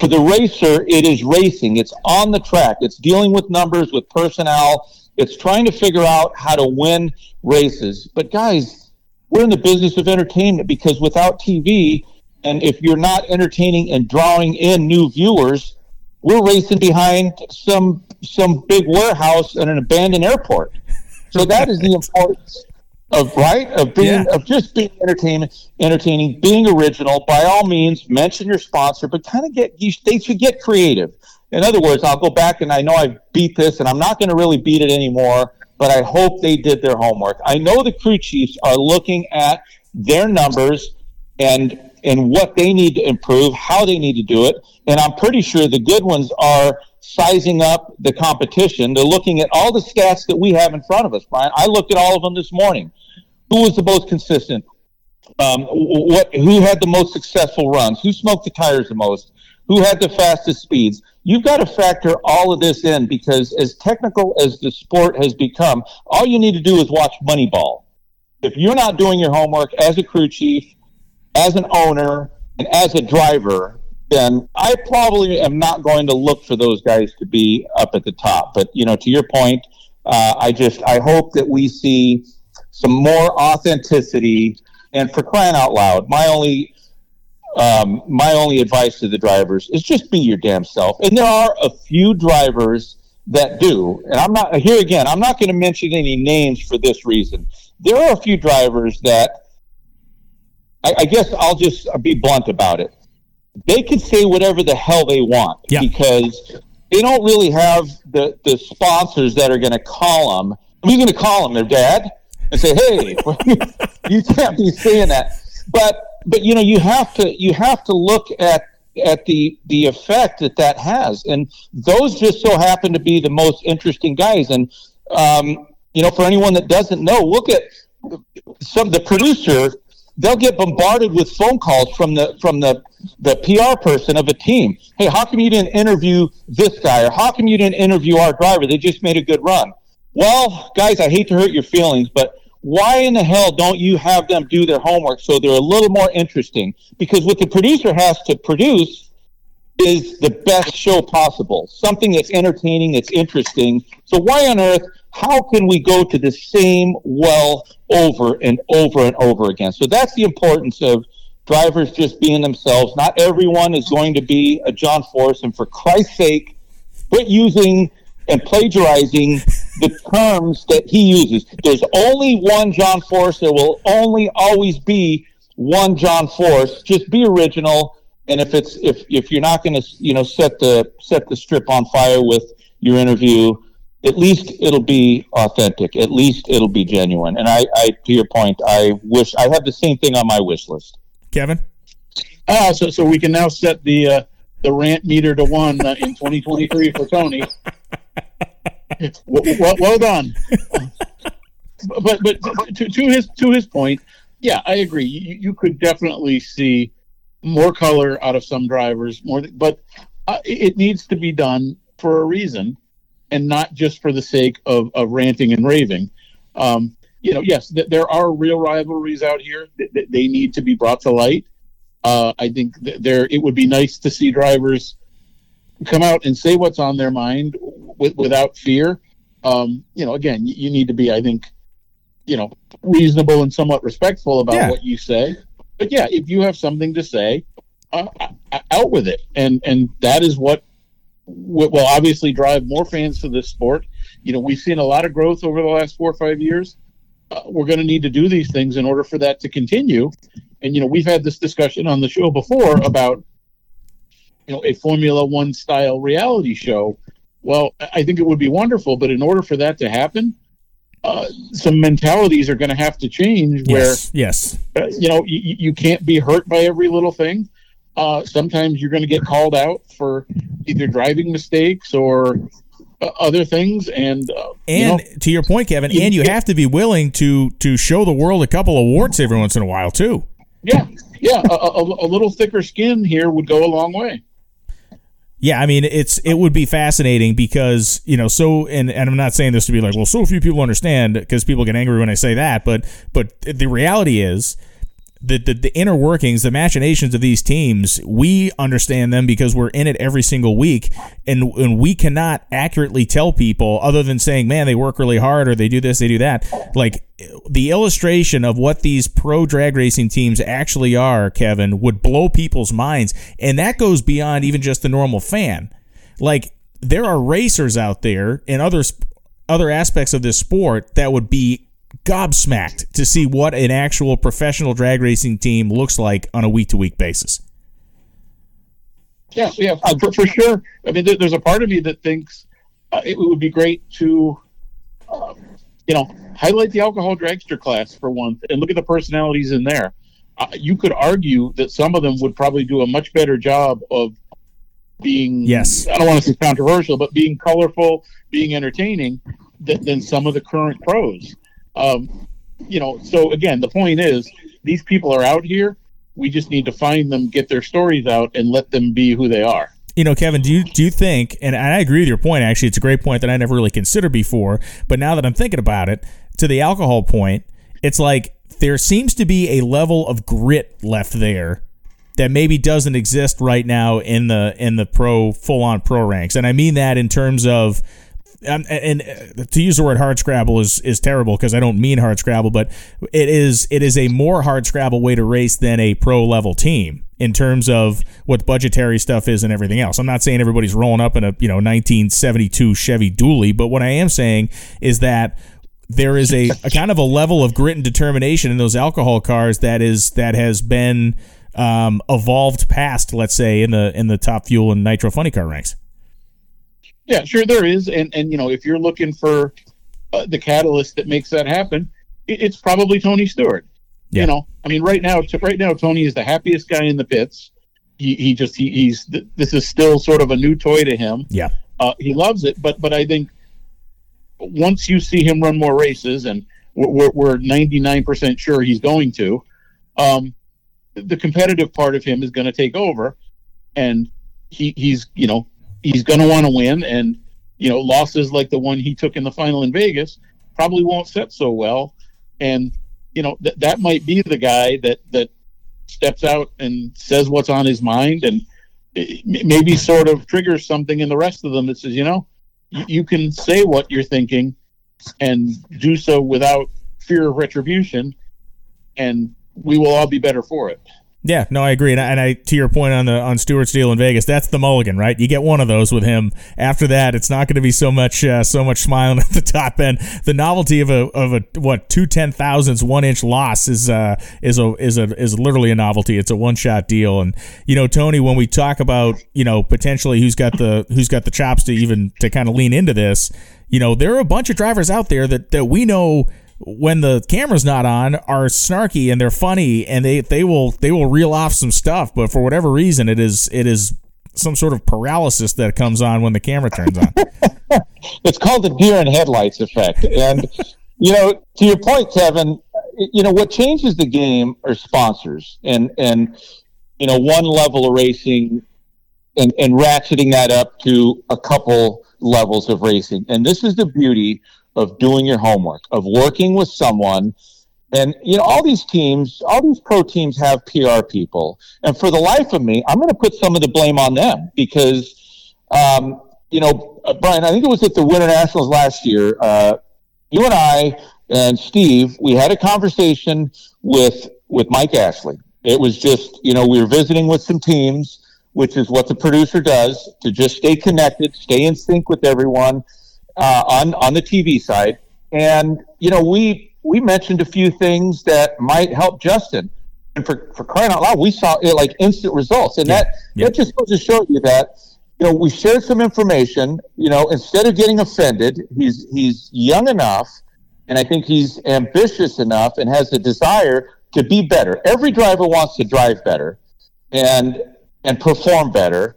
For the racer, it is racing. It's on the track. It's dealing with numbers, with personnel. It's trying to figure out how to win races. But guys, we're in the business of entertainment because without TV, and if you're not entertaining and drawing in new viewers, we're racing behind some some big warehouse and an abandoned airport. So that is the importance of right of being yeah. of just being entertaining, entertaining, being original. By all means, mention your sponsor, but kind of get you. They should get creative. In other words, I'll go back and I know I beat this, and I'm not going to really beat it anymore. But I hope they did their homework. I know the crew chiefs are looking at their numbers and and what they need to improve, how they need to do it. And I'm pretty sure the good ones are sizing up the competition. They're looking at all the stats that we have in front of us, Brian. I looked at all of them this morning. Who was the most consistent? Um, what? Who had the most successful runs? Who smoked the tires the most? Who had the fastest speeds? You've got to factor all of this in because, as technical as the sport has become, all you need to do is watch Moneyball. If you're not doing your homework as a crew chief, as an owner and as a driver, then I probably am not going to look for those guys to be up at the top. But you know, to your point, uh, I just I hope that we see some more authenticity. And for crying out loud, my only um, my only advice to the drivers is just be your damn self. And there are a few drivers that do. And I'm not here again. I'm not going to mention any names for this reason. There are a few drivers that I, I guess I'll just be blunt about it. They can say whatever the hell they want yeah. because they don't really have the, the sponsors that are going to call them. Who's going to call them? Their dad and say, "Hey, you can't be saying that." But but you know you have to you have to look at at the the effect that that has, and those just so happen to be the most interesting guys. And um, you know, for anyone that doesn't know, look at some the producer they'll get bombarded with phone calls from the from the the PR person of a team. Hey, how come you didn't interview this guy, or how come you didn't interview our driver? They just made a good run. Well, guys, I hate to hurt your feelings, but why in the hell don't you have them do their homework so they're a little more interesting? Because what the producer has to produce is the best show possible, something that's entertaining, that's interesting. So why on earth how can we go to the same well over and over and over again? So that's the importance of drivers just being themselves. Not everyone is going to be a John Force, and for Christ's sake, quit using and plagiarizing the terms that he uses. There's only one John Force. There will only always be one John Force. Just be original. And if it's if if you're not going to you know set the set the strip on fire with your interview, at least it'll be authentic. At least it'll be genuine. And I, I to your point, I wish I have the same thing on my wish list. Kevin. Ah, so so we can now set the uh, the rant meter to one uh, in 2023 for Tony. well, well, well, done. but but to, to his to his point, yeah, I agree. You, you could definitely see more color out of some drivers, more, but uh, it needs to be done for a reason and not just for the sake of, of ranting and raving. Um, you know, yes, th- there are real rivalries out here that, that, they need to be brought to light. Uh, I think th- there it would be nice to see drivers come out and say what's on their mind w- without fear. Um, you know, again, you, you, need to be, I think, you know, reasonable and somewhat respectful about yeah. what you say. But yeah, if you have something to say, uh, out with it, and and that is what will obviously drive more fans to this sport. You know, we've seen a lot of growth over the last four or five years. Uh, we're going to need to do these things in order for that to continue. And you know, we've had this discussion on the show before about you know a Formula One style reality show. Well, I think it would be wonderful, but in order for that to happen, uh, some mentalities are going to have to change. Yes, where yes, uh, you know, you, you can't be hurt by every little thing uh, sometimes you're going to get called out for either driving mistakes or uh, other things and uh, and you know, to your point kevin you, and you have to be willing to to show the world a couple of warts every once in a while too. Yeah yeah a, a, a little thicker skin here would go a long way. Yeah, I mean it's it would be fascinating because you know so and, and I'm not saying this to be like well so few people understand because people get angry when I say that but but the reality is the, the, the inner workings, the machinations of these teams, we understand them because we're in it every single week, and and we cannot accurately tell people other than saying, "Man, they work really hard," or "They do this, they do that." Like the illustration of what these pro drag racing teams actually are, Kevin, would blow people's minds, and that goes beyond even just the normal fan. Like there are racers out there in other other aspects of this sport that would be gobsmacked to see what an actual professional drag racing team looks like on a week to week basis. Yeah, yeah, for, for, sure. I mean, there's a part of me that thinks uh, it would be great to, uh, you know, highlight the alcohol dragster class for one, and look at the personalities in there. Uh, you could argue that some of them would probably do a much better job of being yes i don't want to say controversial but being colorful being entertaining th- than some of the current pros um, you know so again the point is these people are out here we just need to find them get their stories out and let them be who they are you know, Kevin, do you do you think? And I agree with your point. Actually, it's a great point that I never really considered before. But now that I'm thinking about it, to the alcohol point, it's like there seems to be a level of grit left there that maybe doesn't exist right now in the in the pro full on pro ranks, and I mean that in terms of. Um, and, uh, to use the word hard scrabble is is terrible because I don't mean hard scrabble, but it is it is a more hard scrabble way to race than a pro level team in terms of what budgetary stuff is and everything else. I'm not saying everybody's rolling up in a you know 1972 Chevy Dually, but what I am saying is that there is a, a kind of a level of grit and determination in those alcohol cars that is that has been um, evolved past, let's say, in the in the top fuel and nitro funny car ranks. Yeah, sure, there is, and and you know, if you're looking for uh, the catalyst that makes that happen, it, it's probably Tony Stewart. Yeah. You know, I mean, right now, right now, Tony is the happiest guy in the pits. He he just he, he's this is still sort of a new toy to him. Yeah, uh, he loves it, but but I think once you see him run more races, and we're we're ninety nine percent sure he's going to. Um, the competitive part of him is going to take over, and he he's you know he's going to want to win, and you know losses like the one he took in the final in Vegas probably won't set so well, and you know that that might be the guy that that steps out and says what's on his mind and eh, maybe sort of triggers something in the rest of them that says you know you can say what you're thinking and do so without fear of retribution and we will all be better for it. Yeah, no, I agree, and I, and I, to your point on the on Stewart's deal in Vegas, that's the mulligan, right? You get one of those with him. After that, it's not going to be so much uh, so much smiling at the top end. The novelty of a of a what two ten thousandths one inch loss is uh is a is a is literally a novelty. It's a one shot deal, and you know, Tony, when we talk about you know potentially who's got the who's got the chops to even to kind of lean into this, you know, there are a bunch of drivers out there that that we know when the camera's not on are snarky and they're funny and they they will they will reel off some stuff but for whatever reason it is it is some sort of paralysis that comes on when the camera turns on. It's called the deer in headlights effect. And you know to your point kevin you know what changes the game are sponsors and and you know one level of racing and and ratcheting that up to a couple levels of racing. And this is the beauty of doing your homework, of working with someone. And, you know, all these teams, all these pro teams have PR people. And for the life of me, I'm going to put some of the blame on them because, um, you know, uh, Brian, I think it was at the Winter Nationals last year. Uh, you and I and Steve, we had a conversation with with Mike Ashley. It was just, you know, we were visiting with some teams, which is what the producer does to just stay connected, stay in sync with everyone uh, on on the TV side, and you know we we mentioned a few things that might help Justin. And for, for crying out loud, we saw it like instant results, and yeah. that yeah. that just goes to show you that you know we shared some information. You know, instead of getting offended, he's he's young enough, and I think he's ambitious enough and has a desire to be better. Every driver wants to drive better, and and perform better.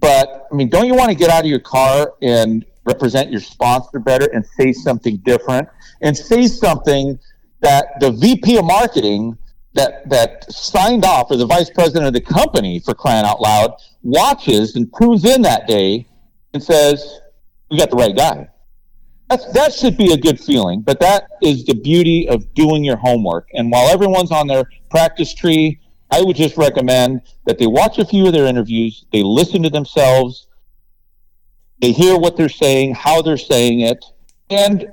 But I mean, don't you want to get out of your car and represent your sponsor better and say something different and say something that the VP of marketing that that signed off or the vice president of the company for crying out loud watches and tunes in that day and says, We got the right guy. That's, that should be a good feeling, but that is the beauty of doing your homework. And while everyone's on their practice tree, I would just recommend that they watch a few of their interviews, they listen to themselves, they hear what they're saying, how they're saying it, and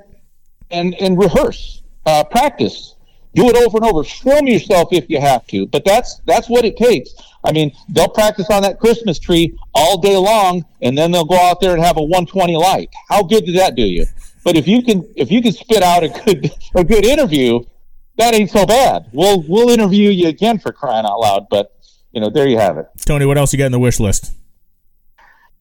and and rehearse, uh, practice. Do it over and over. Film yourself if you have to, but that's that's what it takes. I mean, they'll practice on that Christmas tree all day long, and then they'll go out there and have a 120 light. How good did that do you? But if you can if you can spit out a good a good interview, that ain't so bad. We'll we'll interview you again for crying out loud. But you know, there you have it. Tony, what else you got in the wish list?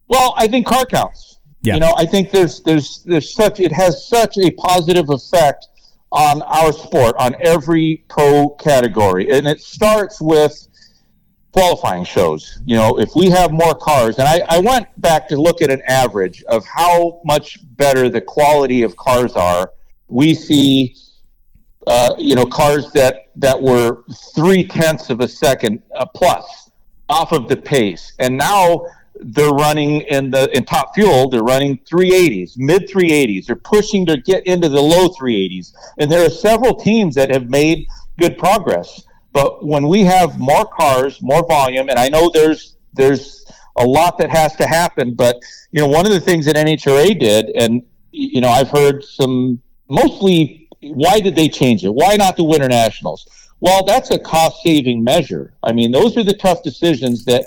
Well, I think car counts. Yeah. You know, I think there's there's there's such it has such a positive effect on our sport on every pro category, and it starts with qualifying shows. You know, if we have more cars, and I, I went back to look at an average of how much better the quality of cars are. We see, uh, you know, cars that that were three tenths of a second uh, plus off of the pace, and now they're running in the in top fuel they're running 380s mid 380s they're pushing to get into the low 380s and there are several teams that have made good progress. But when we have more cars more volume and i know there's there's a lot that has to happen but you know one of the things that nhra did and you know i've heard some mostly why did they change it? Why not the winter nationals? Well that's a cost saving measure. I mean those are the tough decisions that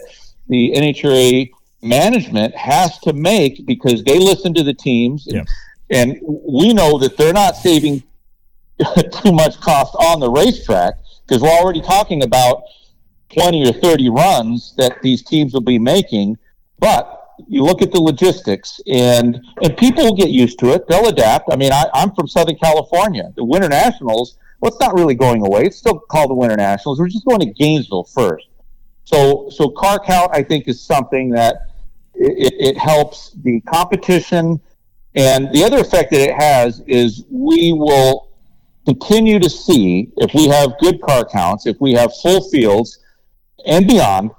the NHRA management has to make because they listen to the teams. And, Yeah. and we know that they're not saving too much cost on the racetrack because we're already talking about 20 or 30 runs that these teams will be making. But you look at the logistics and and people will get used to it. They'll adapt. I mean I, i'm from southern california. The winter nationals well it's not really going away. It's still called the winter nationals. We're just going to gainesville first. So, so car count, I think, is something that it, it helps the competition. And the other effect that it has is we will continue to see if we have good car counts, if we have full fields and beyond,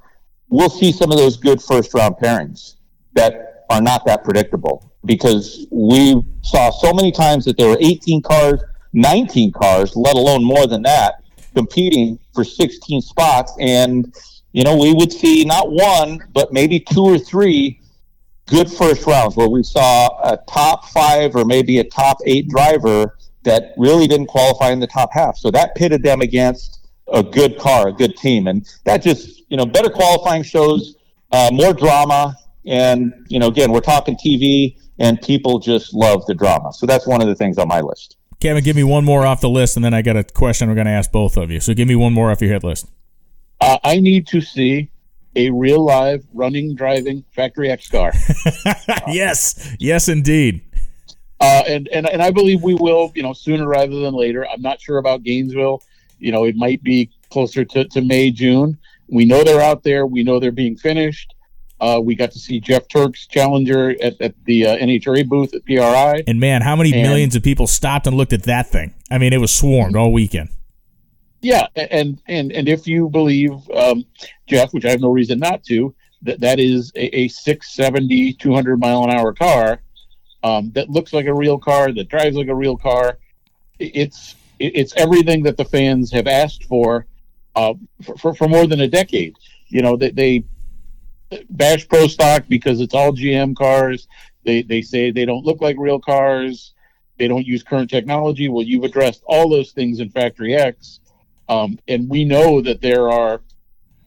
we'll see some of those good first round pairings that are not that predictable because we saw so many times that there were 18 cars, 19 cars, let alone more than that, competing for 16 spots. And you know, we would see not one, but maybe two or three good first rounds where we saw a top five or maybe a top eight driver that really didn't qualify in the top half. So that pitted them against a good car, a good team. And that just, you know, better qualifying shows uh, more drama. And, you know, again, we're talking TV and people just love the drama. So that's one of the things on my list. Kevin, give me one more off the list, and then I got a question I'm going to ask both of you. So give me one more off your hit list. Uh, I need to see a real live running, driving Factory X car. yes, yes, indeed. Uh, and, and and I believe we will, you know, sooner rather than later. I'm not sure about Gainesville. You know, it might be closer to, to May, June. We know they're out there. We know they're being finished. Uh, we got to see Jeff Turk's Challenger at, at the uh, NHRA booth at PRI. And man, how many And- millions of people stopped and looked at that thing? I mean, it was swarmed all weekend. Yeah, and and and if you believe um, Jeff, which I have no reason not to, that that is a, a 670, 200 mile an hour car um, that looks like a real car, that drives like a real car. It's it's everything that the fans have asked for uh, for, for for more than a decade. You know, they, they bash pro stock because it's all GM cars. They they say they don't look like real cars. They don't use current technology. Well, you've addressed all those things in Factory X. Um, and we know that there are,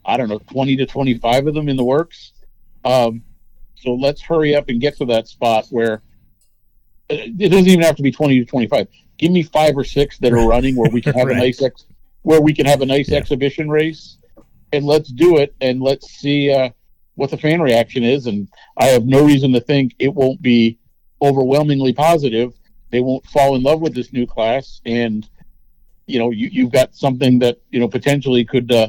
I don't know, 20 to 25 of them in the works. Um, so let's hurry up and get to that spot where uh, it doesn't even have to be 20 to 25. Give me five or six that are running where we can have Right. a nice ex- where we can have a nice Yeah. exhibition race, and let's do it and let's see uh, what the fan reaction is. And I have no reason to think it won't be overwhelmingly positive. They won't fall in love with this new class and you know you, you've got something that you know potentially could uh,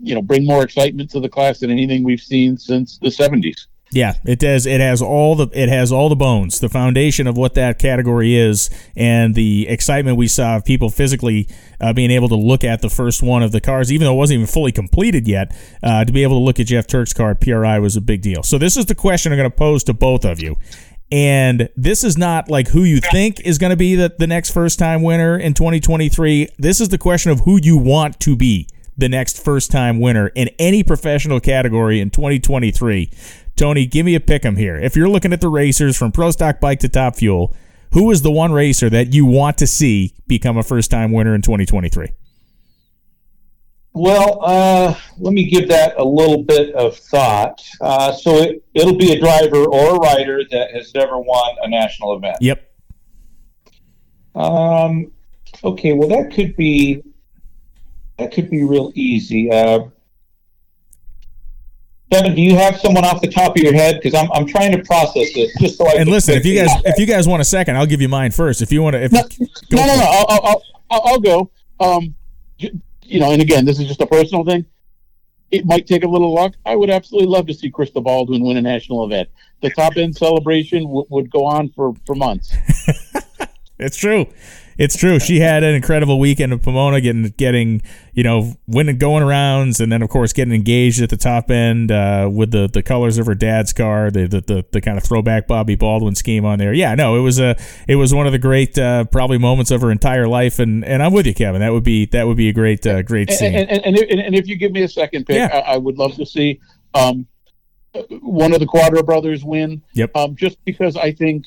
you know bring more excitement to the class than anything we've seen since the 70s Yeah, it does. It has all the it has all the bones, the foundation of what that category is, and the excitement we saw of people physically uh, being able to look at the first one of the cars, even though it wasn't even fully completed yet. Uh, to be able to look at Jeff Turk's car at PRI was a big deal. So this is the question I'm going to pose to both of you. And this is not like who you think is going to be the, the next first time winner in 2023. This is the question of who you want to be the next first time winner in any professional category in 2023. Tony, give me a pick 'em here. If you're looking at the racers from Pro Stock Bike to Top Fuel, who is the one racer that you want to see become a first time winner in 2023? Well, uh, let me give that a little bit of thought. Uh, so it, it'll be a driver or a rider that has never won a national event. Yep. Um, okay, well that could be that could be real easy. Uh, Kevin, do you have someone off the top of your head? Because I'm, I'm trying to process this just so I. And listen, if you guys if you guys want a second, I'll give you mine first. If you want to, if no, no, no, no, I'll, I'll, I'll, I'll go. Um, you know, and again, this is just a personal thing. It might take a little luck. I would absolutely love to see Krista Baldwin win a national event. The top end celebration w- would go on for for months. it's true it's true. She had an incredible weekend of Pomona, getting getting you know winning going arounds, and then of course getting engaged at the top end uh, with the, the colors of her dad's car, the, the the, the kind of throwback Bobby Baldwin scheme on there. Yeah, no, it was a it was one of the great uh, probably moments of her entire life, and, and I'm with you, Kevin. That would be that would be a great uh, great scene. And, and, and, if, and, if, you give me a second pick, yeah. I, I, would love to see um, one of the Cuadra brothers win. Yep. Um, just because I think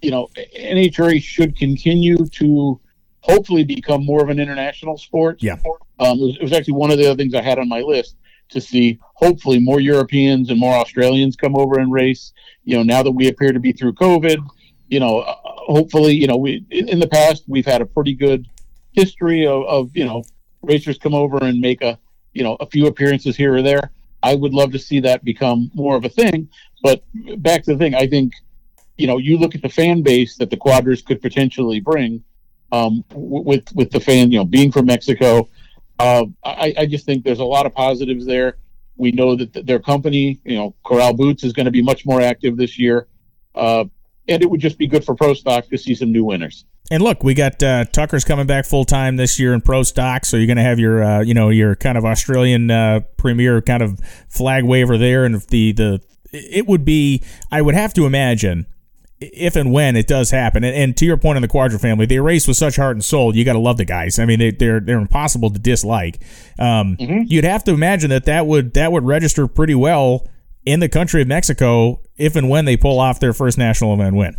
you know, NHRA should continue to hopefully become more of an international sport. Yeah. Um, it, was, it, was, actually one of the other things I had on my list to see hopefully more Europeans and more Australians come over and race. You know, now that we appear to be through COVID, you know, uh, hopefully, you know, we in, in, the past we've had a pretty good history of, of, you know, racers come over and make a, you know, a few appearances here or there. I would love to see that become more of a thing. But back to the thing, I think – you know, you look at the fan base that the Cuadras could potentially bring um, with with the fan, you know, being from Mexico. Uh, I, I just think there's a lot of positives there. We know that their company, you know, Corral Boots is going to be much more active this year, uh, and it would just be good for Pro Stock to see some new winners. And look, we got uh, Tucker's coming back full time this year in Pro Stock, so you're going to have your, uh, you know, your kind of Australian uh, premier kind of flag waver there, and the the it would be, I would have to imagine if and when it does happen, and, and, to your point on the Cuadra family, they race with such heart and soul. You got to love the guys. I mean, they, are they're, they're impossible to dislike. Um, mm-hmm. You'd have to imagine that that would that would register pretty well in the country of Mexico if and when they pull off their first national event win.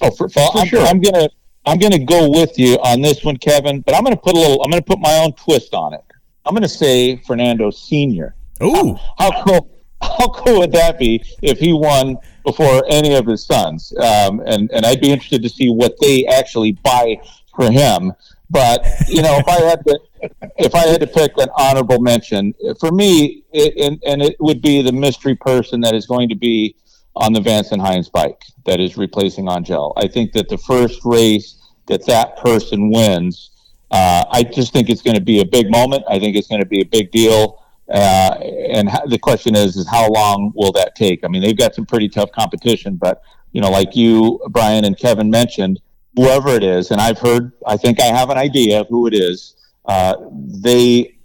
Oh, for, for, for I'm, sure. I'm gonna I'm gonna go with you on this one, Kevin. But I'm gonna put a little. I'm gonna put my own twist on it. I'm gonna say Fernando Senior. Ooh, how, how cool! How cool would that be if he won before any of his sons. Um, and and I'd be interested to see what they actually buy for him. But you know, if I had to, if I had to pick an honorable mention for me, it, and and it would be the mystery person that is going to be on the Vance and Hines bike that is replacing Angelle. I think that the first race that that person wins, uh, I just think it's going to be a big moment. I think it's going to be a big deal. Uh, and the question is, is how long will that take? I mean, they've got some pretty tough competition, but you know, like you, Brian, and Kevin mentioned, whoever it is, and I've heard, I think I have an idea of who it is. Uh, they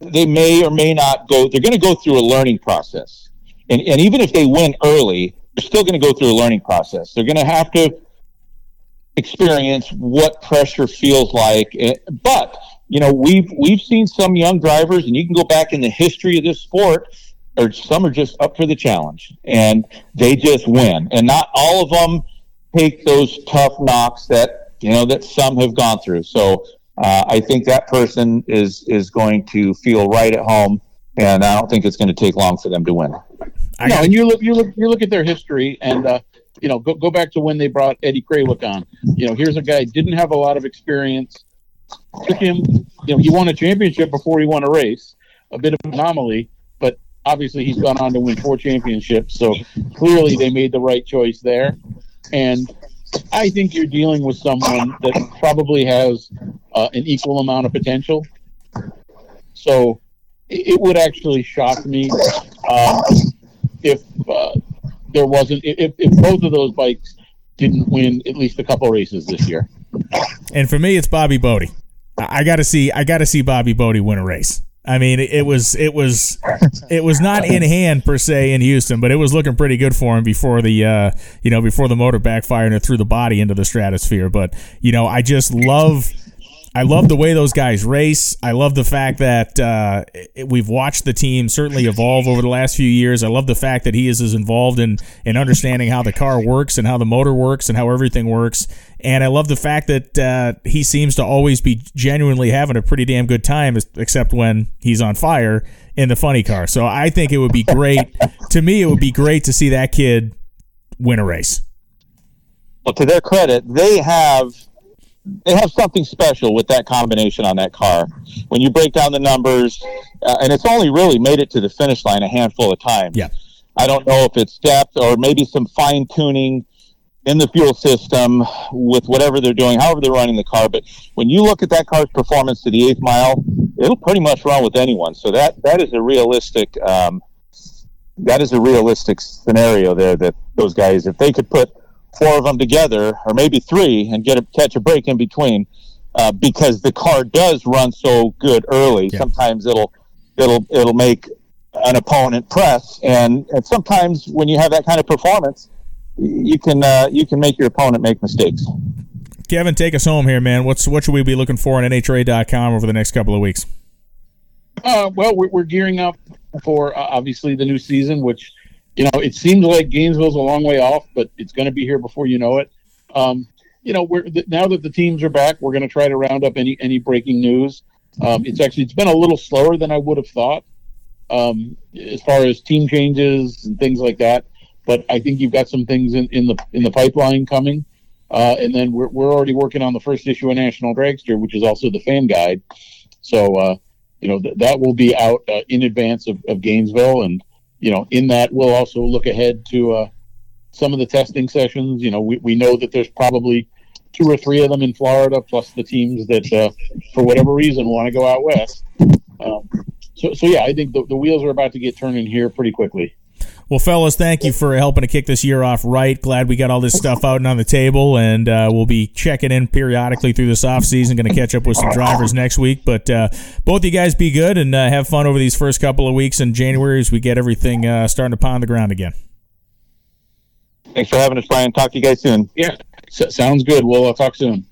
they may or may not go. They're going to go through a learning process, and and even if they win early, they're still going to go through a learning process. They're going to have to experience what pressure feels like, eh, but you know, we've we've seen some young drivers, and you can go back in the history of this sport, or some are just up for the challenge and they just win. And not all of them take those tough knocks that you know that some have gone through. So uh, I think that person is is going to feel right at home, and I don't think it's going to take long for them to win. I no, and you look you look you look at their history, and uh, you know go go back to when they brought Eddie Krawiec on. You know, here's a guy didn't have a lot of experience took him, you know, he won a championship before he won a race, a bit of an anomaly, but obviously he's gone on to win four championships. So clearly they made the right choice there. And I think you're dealing with someone that probably has uh, an equal amount of potential. So it, it would actually shock me uh, if uh, there wasn't, if, if both of those bikes didn't win at least a couple races this year. And for me, it's Bobby Bode. I got to see I got to see Bobby Bode win a race. I mean, it was it was it was not in hand per se in Houston, but it was looking pretty good for him before the uh, you know before the motor backfired and it threw the body into the stratosphere. But you know, I just love I love the way those guys race. I love the fact that uh, we've watched the team certainly evolve over the last few years. I love the fact that he is as involved in in understanding how the car works and how the motor works and how everything works. And I love the fact that uh, he seems to always be genuinely having a pretty damn good time, except when he's on fire in the funny car. So I think it would be great. to me, it would be great to see that kid win a race. Well, to their credit, they have they have something special with that combination on that car. When you break down the numbers, uh, and it's only really made it to the finish line a handful of times. Yeah. I don't know if it's depth or maybe some fine tuning in the fuel system with whatever they're doing, however they're running the car. But when you look at that car's performance to the eighth mile, it'll pretty much run with anyone. So that that is a realistic um, that is a realistic scenario there. That those guys, if they could put four of them together, or maybe three, and get a catch a break in between, uh, because the car does run so good early. Yeah. Sometimes it'll it'll it'll make an opponent press, and and sometimes when you have that kind of performance, you can uh, you can make your opponent make mistakes. Kevin, take us home here, man. What's what should we be looking for on NHRA.com over the next couple of weeks? Uh, well, we're, we're gearing up for uh, obviously the new season, which you know, it seems like Gainesville's a long way off, but it's going to be here before you know it. Um, you know, we're now that the teams are back, we're going to try to round up any any breaking news. Um, it's actually it's been a little slower than I would have thought um, as far as team changes and things like that. But I think you've got some things in, in the in the pipeline coming, uh, and then we're we're already working on the first issue of National Dragster, which is also the fan guide. So uh, you know th- that will be out uh, in advance of, of Gainesville and you know, in that we'll also look ahead to uh, some of the testing sessions. You know, we, we know that there's probably two or three of them in Florida, plus the teams that, uh, for whatever reason, want to go out west. Um, so, so yeah, I think the, the wheels are about to get turning here pretty quickly. Well, fellas, thank you for helping to kick this year off right. Glad we got all this stuff out and on the table, and uh, we'll be checking in periodically through this off season. Going to catch up with some drivers next week, but uh, both of you guys be good and uh, have fun over these first couple of weeks in January as we get everything uh, starting to pound the ground again. Thanks for having us, Brian. Talk to you guys soon. Yeah, sounds good. We'll uh, talk soon.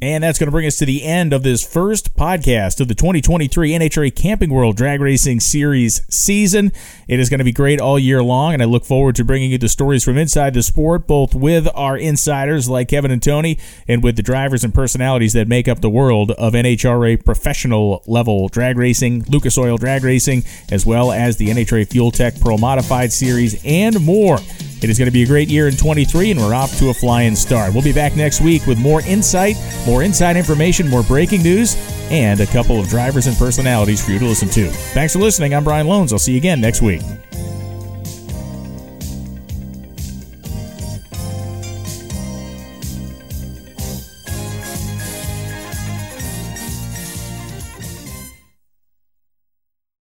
And that's going to bring us to the end of this first podcast of the 2023 NHRA Camping World Drag Racing Series season. It is going to be great all year long, and I look forward to bringing you the stories from inside the sport, both with our insiders like Kevin and Tony, and with the drivers and personalities that make up the world of NHRA professional level drag racing, Lucas Oil Drag Racing, as well as the NHRA FuelTech Pro Modified Series, and more. It is going to be a great year in 23, and we're off to a flying start. We'll be back next week with more insight, more inside information, more breaking news, and a couple of drivers and personalities for you to listen to. Thanks for listening. I'm Brian Lohnes. I'll see you again next week.